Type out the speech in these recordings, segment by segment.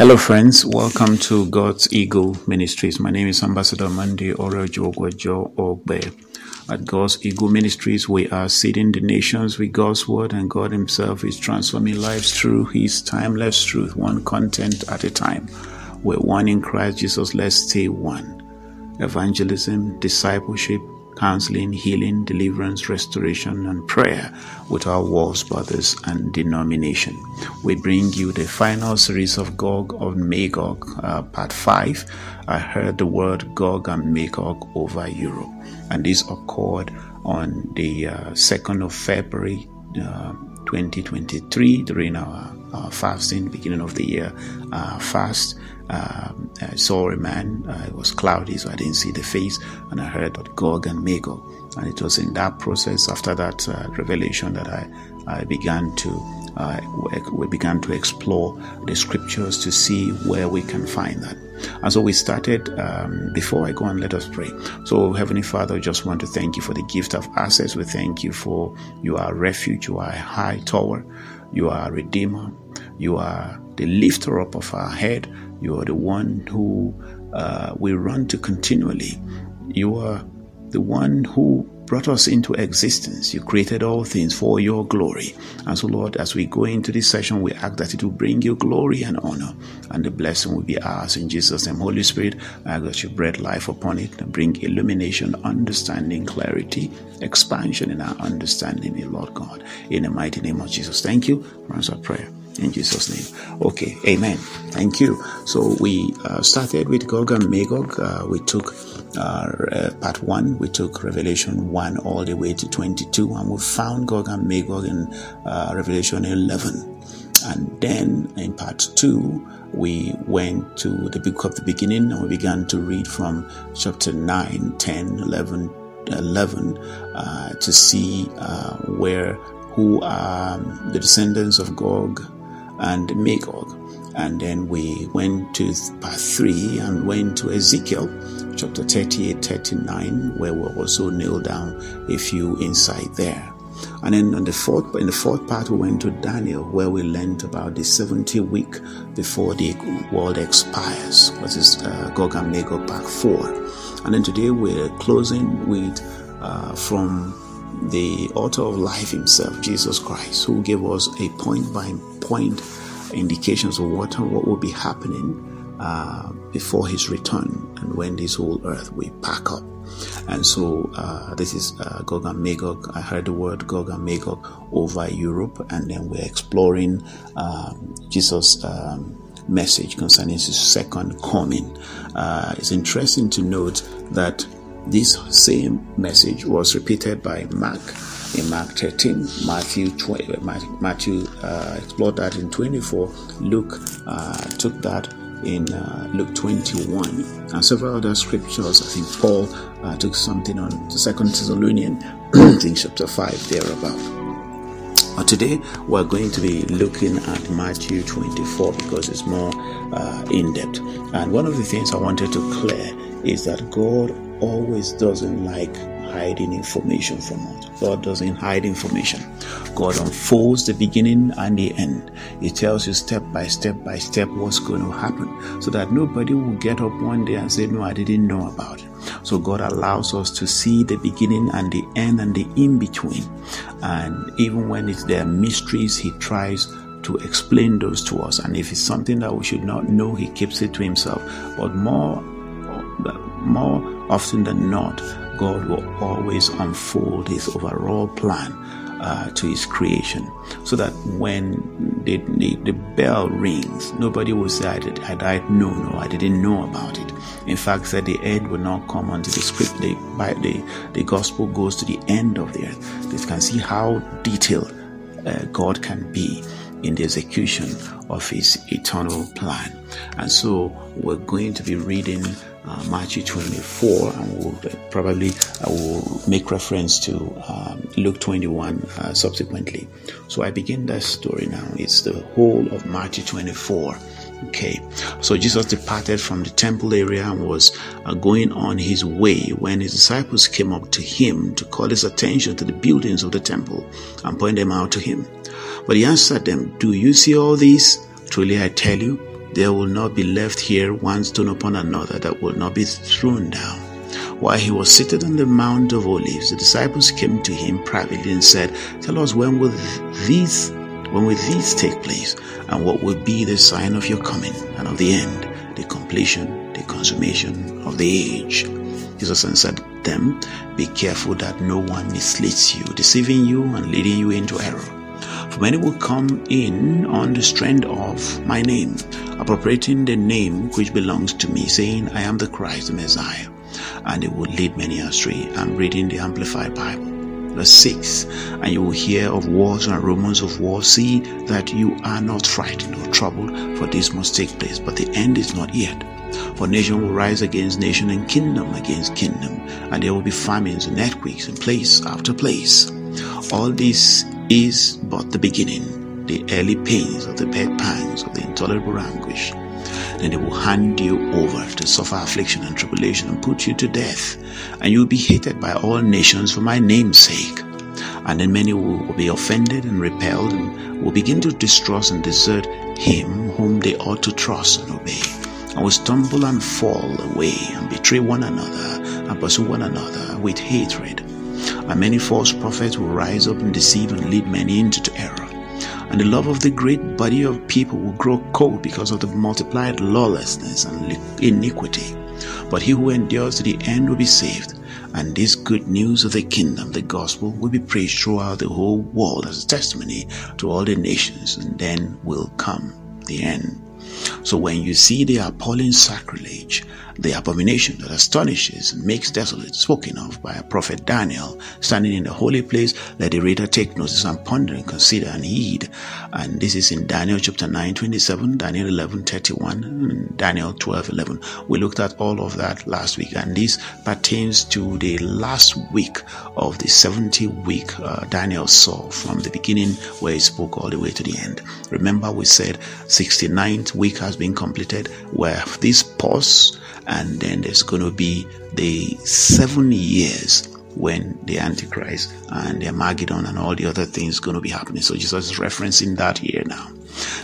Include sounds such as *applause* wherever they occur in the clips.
Hello, friends. Welcome to God's Eagle Ministries. My name is Ambassador Monday Orejo Ogbe. At God's Eagle Ministries, we are seeding the nations with God's Word, and God Himself is transforming lives through His timeless truth, one content at a time. We're one in Christ Jesus. Let's stay one. Evangelism, discipleship, counseling, healing, deliverance, restoration, and prayer with our walls, brothers, and denomination. We bring you the final series of Gog of Magog, uh, part 5. I heard the word Gog and Magog over Europe, and this occurred on the uh, 2nd of February uh, 2023 during our, our fasting, beginning of the year uh, fast. Um, I saw a man, uh, it was cloudy, so I didn't see the face, and I heard Gog and Magog. And it was in that process, after that uh, revelation, that I, I began to uh, we began to explore the scriptures to see where we can find that. And so we started, um, before I go on, let us pray. So, Heavenly Father, I just want to thank you for the gift of access. We thank you for you are refuge, you are a high tower, you are a redeemer, you are the lifter up of our head, you are the one who uh, we run to continually. You are the one who brought us into existence. You created all things for your glory. And so, Lord, as we go into this session, we ask that it will bring you glory and honor, and the blessing will be ours in Jesus' name. Holy Spirit, I ask that you breathe life upon it and bring illumination, understanding, clarity, expansion in our understanding, Lord God. In the mighty name of Jesus. Thank you for answer prayer in Jesus' name. Okay, amen. Thank you. So we uh, started with Gog and Magog. Uh, we took uh, part one, we took Revelation 1 all the way to 22, and we found Gog and Magog in uh, Revelation 11. And then in part two, we went to the book of the beginning and we began to read from chapter 9, 10, 11, 11 uh, to see uh, where who are the descendants of Gog and Magog. And then we went to part 3 and went to Ezekiel chapter 38 39, where we also nailed down a few insight there. And then on the fourth, in the fourth part, we went to Daniel, where we learned about the 70 week before the world expires, which is uh, Gog and Magog part 4. And then today we're closing with uh, from the author of life himself, Jesus Christ, who gave us a point by point indications of what, what will be happening uh, before his return and when this whole earth will pack up. And so uh, this is uh, Gog and Magog. I heard the word Gog and Magog over Europe, and then we're exploring um, Jesus' um, message concerning his second coming. Uh, it's interesting to note that this same message was repeated by Mark in Mark 13, Matthew 20, Matthew uh, explored that in 24, Luke uh, took that in uh, Luke 21, and several other scriptures. I think Paul uh, took something on the Second Thessalonian, *clears throat* in chapter 5, thereabout. But today we're going to be looking at Matthew 24 because it's more uh, in depth. And one of the things I wanted to clear is that God always doesn't like hiding information from us. God doesn't hide information. God unfolds the beginning and the end. He tells you step by step by step what's going to happen so that nobody will get up one day and say, No, I didn't know about it. So God allows us to see the beginning and the end and the in between. And even when it's there mysteries, He tries to explain those to us. And if it's something that we should not know, He keeps it to Himself. But more, more often than not, God will always unfold his overall plan uh, to his creation so that when the, the, the, bell rings, nobody will say, I, did, I died. No, no, I didn't know about it. In fact, that the end will not come until the script, the, by the, the gospel goes to the end of the earth. You can see how detailed uh, God can be in the execution of his eternal plan. And so we're going to be reading uh, Matthew 24, and we'll probably I will make reference to um, Luke 21 uh, subsequently. So I begin that story now. It's the whole of Matthew 24. Okay, so Jesus departed from the temple area and was uh, going on his way when his disciples came up to him to call his attention to the buildings of the temple and point them out to him. But he answered them, Do you see all this? Truly I tell you, there will not be left here one stone upon another that will not be thrown down. While he was seated on the Mount of Olives, the disciples came to him privately and said, Tell us when will these when will these take place, and what will be the sign of your coming and of the end, the completion, the consummation of the age? Jesus answered them, Be careful that no one misleads you, deceiving you and leading you into error. For many will come in on the strength of my name, appropriating the name which belongs to me, saying, I am the Christ, the Messiah. And it will lead many astray. I'm reading the Amplified Bible. Verse 6 And you will hear of wars and rumors of wars. See that you are not frightened or troubled, for this must take place, but the end is not yet. For nation will rise against nation and kingdom against kingdom, and there will be famines and earthquakes in place after place. All this is but the beginning, the early pains of the bed pangs of the intolerable anguish. Then they will hand you over to suffer affliction and tribulation and put you to death, and you will be hated by all nations for my name's sake. And then many will be offended and repelled and will begin to distrust and desert him whom they ought to trust and obey, and will stumble and fall away and betray one another and pursue one another with hatred and many false prophets will rise up and deceive and lead many into error. And the love of the great body of people will grow cold because of the multiplied lawlessness and iniquity. But he who endures to the end will be saved. And this good news of the kingdom, the gospel, will be preached throughout the whole world as a testimony to all the nations, and then will come the end. So when you see the appalling sacrilege, the abomination that astonishes and makes desolate, spoken of by a prophet Daniel, standing in the holy place, let the reader take notice and ponder and consider and heed. And this is in Daniel chapter 9, 27, Daniel 11, 31, and Daniel 12, 11. We looked at all of that last week, and this pertains to the last week of the 70 week uh, Daniel saw from the beginning where he spoke all the way to the end. Remember, we said 69th week has been completed, where this pause and then there's going to be the seven years when the Antichrist and the Armageddon and all the other things going to be happening. So Jesus is referencing that here now.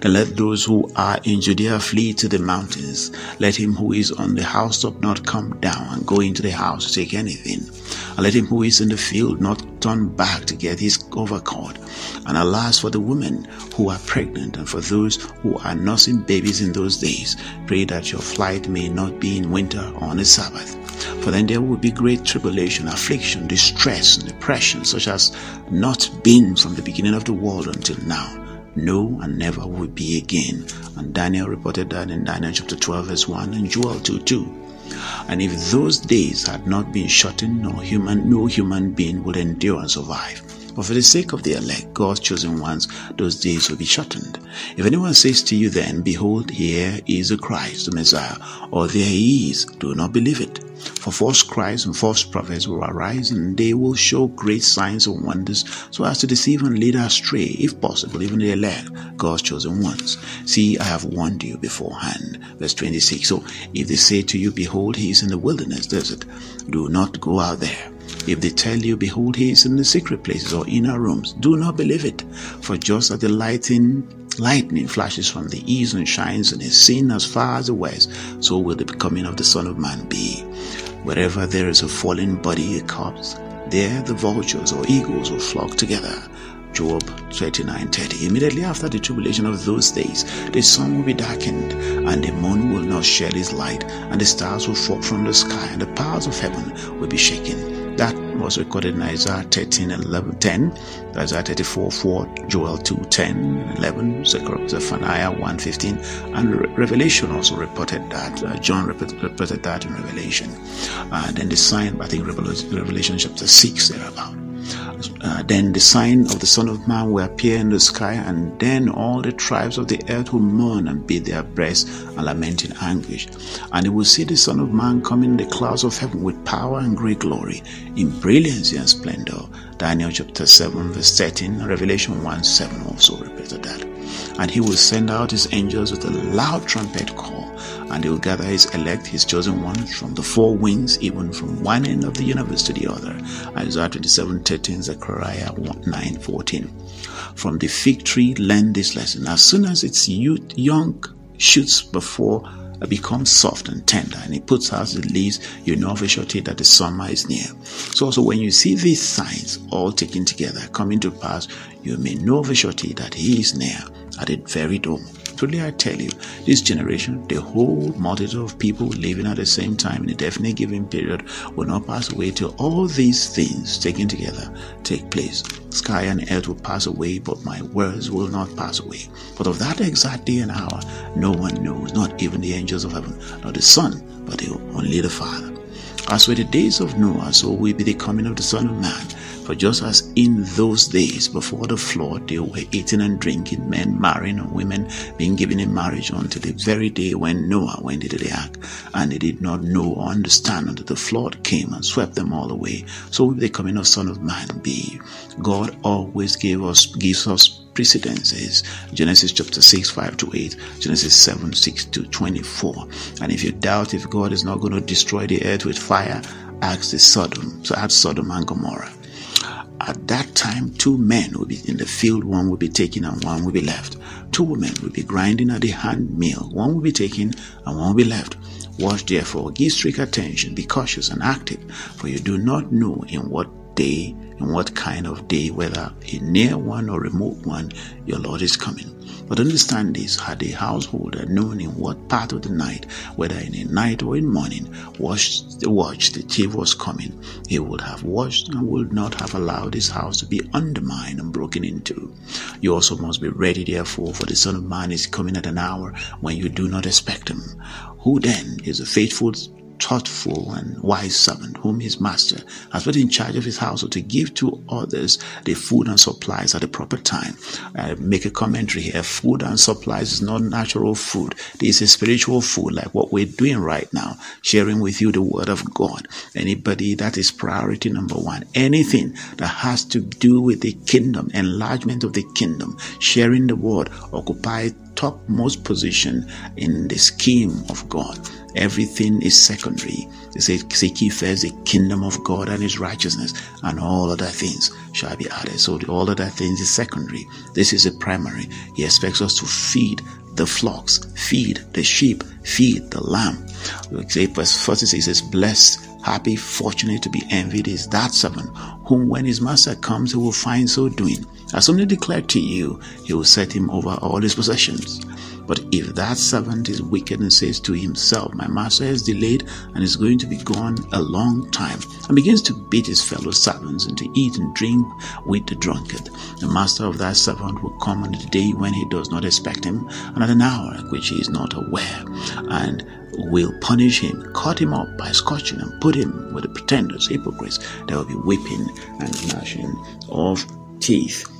Then let those who are in Judea flee to the mountains. Let him who is on the housetop not come down and go into the house to take anything. And let him who is in the field not turn back to get his overcoat. And alas for the women who are pregnant and for those who are nursing babies in those days. Pray that your flight may not be in winter or on a Sabbath. For then there will be great tribulation, affliction, distress, and depression, such as not been from the beginning of the world until now no and never will be again. And Daniel reported that in Daniel chapter 12 verse 1 and Joel 2 2. And if those days had not been shortened, no human, no human being would endure and survive. But for the sake of the elect, God's chosen ones, those days will be shortened. If anyone says to you then, Behold, here is the Christ, the Messiah, or there he is, do not believe it. For false Christs and false prophets will arise, and they will show great signs and wonders, so as to deceive and lead astray, if possible, even the elect, God's chosen ones. See, I have warned you beforehand. Verse 26. So if they say to you, Behold, he is in the wilderness desert, do not go out there. If they tell you, Behold, he is in the secret places or inner rooms, do not believe it. For just as the lightning lightning flashes from the east and shines and is seen as far as the west, so will the coming of the Son of Man be. Wherever there is a fallen body, a corpse, there the vultures or eagles will flock together. Job 39:30. Immediately after the tribulation of those days, the sun will be darkened, and the moon will not shed its light, and the stars will fall from the sky, and the powers of heaven will be shaken. That was recorded in Isaiah 13 and 11, 10, Isaiah 34, 4, Joel 2, 10, 11, Zephaniah 1, 15, and Revelation also reported that. Uh, John reported that in Revelation. Uh, then the sign, I think Revelation chapter 6, thereabout. Uh, then the sign of the Son of Man will appear in the sky, and then all the tribes of the earth will mourn and beat their breasts and lament in anguish. And they will see the Son of Man coming in the clouds of heaven with power and great glory, in brilliancy and splendor. Daniel chapter 7, verse 13, Revelation 1 7 also repeated that. And he will send out his angels with a loud trumpet call and he will gather his elect, his chosen ones, from the four winds, even from one end of the universe to the other. Isaiah 27 13, Zechariah 9 14. From the fig tree, learn this lesson. As soon as its youth, young shoots before it becomes soft and tender and it puts out the leaves, you know for surety that the summer is near. So also when you see these signs all taken together coming to pass, you may know for surety that he is near at the very door. Truly, I tell you, this generation, the whole multitude of people living at the same time in a definite given period, will not pass away till all these things taken together take place. Sky and earth will pass away, but my words will not pass away. But of that exact day and hour, no one knows, not even the angels of heaven, nor the Son, but only the Father. As were the days of Noah, so will be the coming of the Son of Man. For just as in those days before the flood, they were eating and drinking, men marrying and women being given in marriage until the very day when Noah went into the ark, and they did not know or understand until the flood came and swept them all away. So will the coming of Son of Man be. God always gave us gives us precedences Genesis chapter 6, 5 to 8, Genesis 7, 6 to 24. And if you doubt if God is not going to destroy the earth with fire, ask the Sodom. So ask Sodom and Gomorrah. At that time, two men will be in the field, one will be taken and one will be left. Two women will be grinding at the hand mill, one will be taken and one will be left. Watch therefore, give strict attention, be cautious and active, for you do not know in what day, and what kind of day, whether a near one or remote one, your Lord is coming. But understand this, had a householder known in what part of the night, whether in a night or in morning, watched the watch the thief was coming, he would have watched and would not have allowed his house to be undermined and broken into. You also must be ready, therefore, for the Son of Man is coming at an hour when you do not expect him. Who then is a faithful thoughtful and wise servant whom his master has put in charge of his household to give to others the food and supplies at the proper time. I make a commentary here. Food and supplies is not natural food. This is spiritual food like what we're doing right now, sharing with you the word of God. Anybody that is priority number one. Anything that has to do with the kingdom, enlargement of the kingdom, sharing the word, occupy topmost position in the scheme of God. Everything is secondary. They say, Seek ye first the kingdom of God and his righteousness, and all other things shall be added. So the, all other things is secondary. This is the primary. He expects us to feed the flocks, feed the sheep, feed the lamb. Say verse 46 says, Blessed, happy, fortunate to be envied is that servant whom when his master comes he will find so doing. As only declared to you, he will set him over all his possessions. But if that servant is wicked and says to himself, My master is delayed and is going to be gone a long time, and begins to beat his fellow servants and to eat and drink with the drunkard, the master of that servant will come on the day when he does not expect him, and at an hour at which he is not aware, and will punish him, cut him up by scorching, and put him with the pretenders, hypocrites. There will be weeping and gnashing of teeth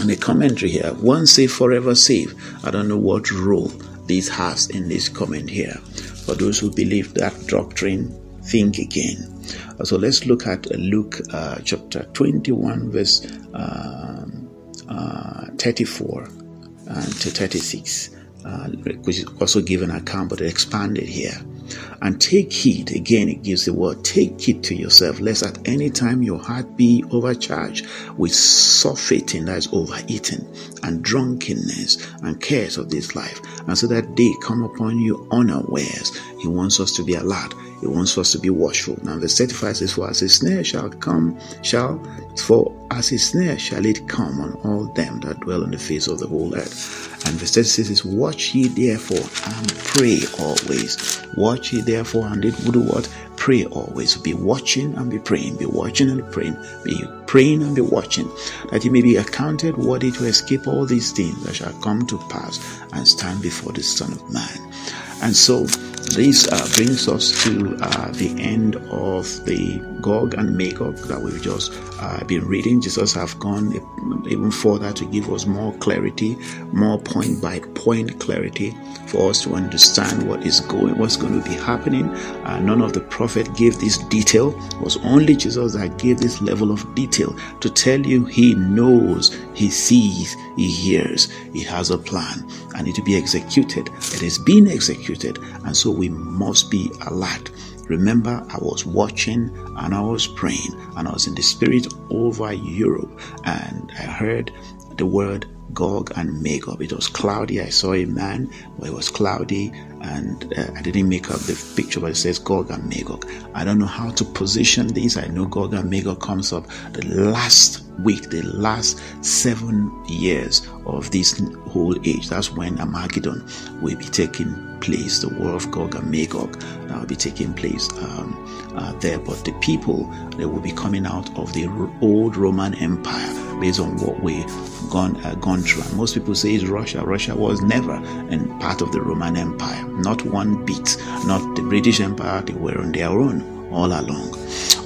and a commentary here. One save, forever save. I don't know what role this has in this comment here. For those who believe that doctrine, think again. So let's look at Luke uh, chapter 21, verse um, uh, 34 and to 36, uh, which is also given account but expanded here. And take heed, again, it gives the word, take heed to yourself, lest at any time your heart be overcharged with surfeiting that is overeating, and drunkenness, and cares of this life, and so that they come upon you unawares. He wants us to be alert. He wants us to be watchful. Now, verse 35 says, For as a snare shall come, shall, for as a snare shall it come on all them that dwell on the face of the whole earth. And verse 36 says, Watch ye therefore and pray always. Watch ye therefore and it would what? Pray always. Be watching and be praying. Be watching and praying. Be praying and be watching. That ye may be accounted worthy to escape all these things that shall come to pass and stand before the Son of Man. And so this uh, brings us to uh, the end of the Gog and Magog that we've just uh, been reading. Jesus have gone even further to give us more clarity, more point by point clarity for us to understand what is going, what's going to be happening. Uh, none of the prophet gave this detail. It was only Jesus that gave this level of detail to tell you he knows, he sees, he hears, he has a plan, and it to be executed. It is being executed, and so we must be alert. Remember, I was watching and I was praying, and I was in the spirit over Europe, and I heard the word Gog and Magog. It was cloudy. I saw a man where it was cloudy and uh, I didn't make up the picture, but it says Gog and Magog. I don't know how to position these. I know Gog and Magog comes up the last week, the last seven years of this whole age. That's when Armageddon will be taking place, the war of Gog and Magog will be taking place um, uh, there. But the people that will be coming out of the old Roman Empire based on what we've gone uh, gone through. And most people say it's Russia. Russia was never in part of the Roman Empire, not one bit. Not the British Empire. They were on their own all along.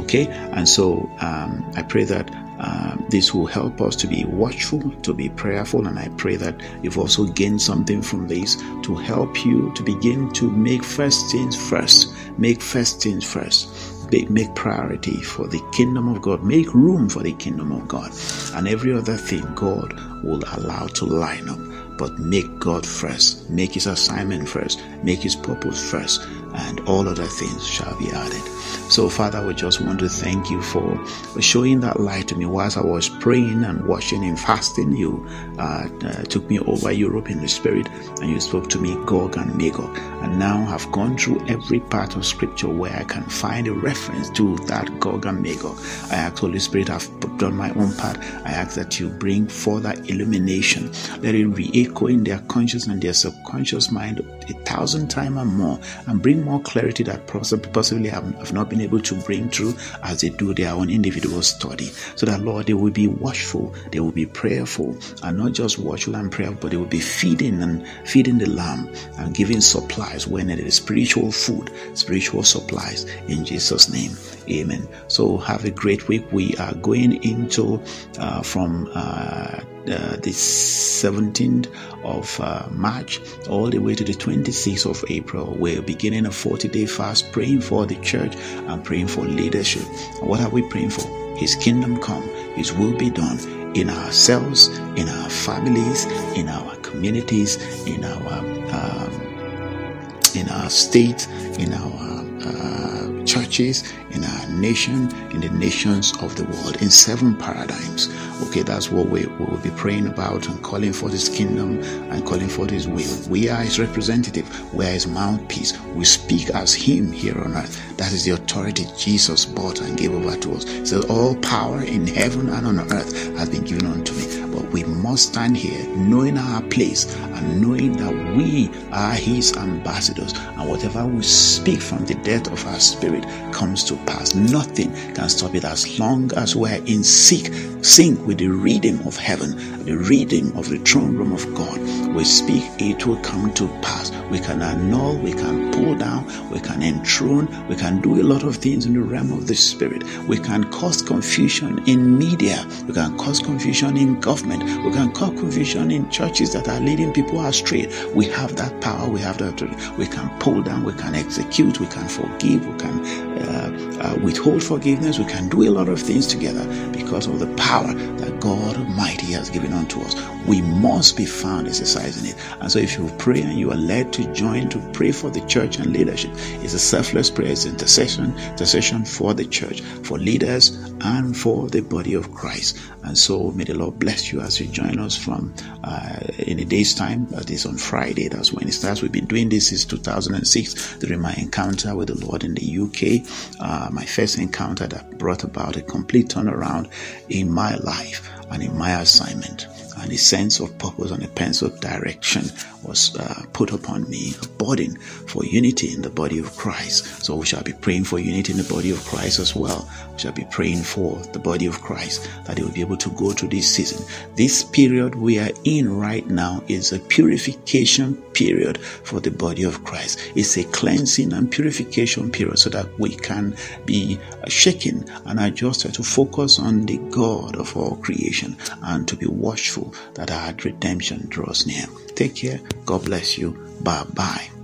Okay, and so um, I pray that um, this will help us to be watchful, to be prayerful, and I pray that you've also gained something from this to help you to begin to make first things first. Make first things first. Make, priority for the kingdom of God. Make room for the kingdom of God. And every other thing God will allow to line up but make God first, make His assignment first, make His purpose first, and all other things shall be added. So, Father, we just want to thank you for showing that light to me whilst I was praying and watching and fasting. You uh, uh, took me over Europe in the Spirit and you spoke to me, Gog and Magog. And now I've gone through every part of Scripture where I can find a reference to that Gog and Magog. I ask, Holy Spirit, I've done my own part. I ask that you bring further illumination. Let it re echo in their conscious and their subconscious mind a thousand times and more and bring more clarity that possibly have not been able to bring through as they do their own individual study. So that, Lord, they will be watchful, they will be prayerful, and not just watchful and prayerful, but they will be feeding and feeding the lamb and giving supplies when it is spiritual food, spiritual supplies in Jesus' name. Amen. So have a great week. We are going into uh, from uh, uh, the 17th of uh, March all the way to the 26th of April. We're beginning a 40 day fast praying for the church and praying for leadership. What are we praying for? His kingdom come, His will be done in ourselves, in our families, in our communities, in our um, in our state, in our uh, churches, in our nation, in the nations of the world, in seven paradigms. Okay, that's what we, we will be praying about and calling for His kingdom and calling for His will. We are His representative. We are His mouthpiece. We speak as Him here on earth. That is the authority Jesus bought and gave over to us. Says, All power in heaven and on earth has been given unto me. But we must stand here knowing our place and knowing that we are His ambassadors. And whatever we speak from the depth of our spirit comes to pass. Nothing can stop it as long as we're in sync, sync with the rhythm of heaven, the rhythm of the throne room of God. We speak, it will come to pass. We can annul, we can pull down, we can enthrone, we can do a lot of things in the realm of the spirit. We can cause confusion in media, we can cause confusion in government, we can cause confusion in churches that are leading people astray. We have that power, we have that. We can pull down, we can execute, we can forgive, we can uh, uh, withhold forgiveness, we can do a lot of things together because of the power that God Almighty has given unto us. We must be found exercising it. And so if you pray and you are led to join to pray for the church and leadership, it's a selfless prayer, it's intercession, intercession for the church, for leaders, and for the body of Christ. And so may the Lord bless you as you join us from uh, in a day's time. That is on Friday. That's when it starts. We've been doing this since 2006 during my encounter with the Lord in the UK. Uh, my first encounter that brought about a complete turnaround in my life and in my assignment and a sense of purpose and a sense of direction was uh, put upon me, a burden for unity in the body of Christ. So we shall be praying for unity in the body of Christ as well. We shall be praying for the body of Christ that they will be able to go through this season. This period we are in right now is a purification period for the body of Christ. It's a cleansing and purification period so that we can be shaken and adjusted to focus on the God of all creation and to be watchful that our redemption draws near. Take care. God bless you. Bye bye.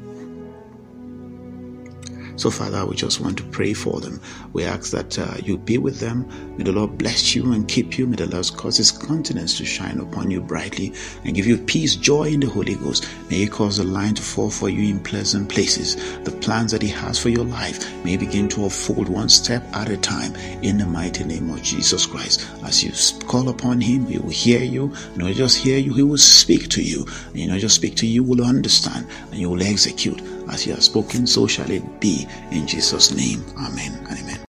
So, Father, we just want to pray for them. We ask that uh, you be with them. May the Lord bless you and keep you. May the Lord cause his countenance to shine upon you brightly and give you peace, joy in the Holy Ghost. May he cause the line to fall for you in pleasant places. The plans that he has for your life may begin to unfold one step at a time in the mighty name of Jesus Christ. As you call upon him, he will hear you. Not just hear you, he will speak to you. And you not just speak to you, will understand and you will execute. As he has spoken, so shall it be. In Jesus' name, amen and amen.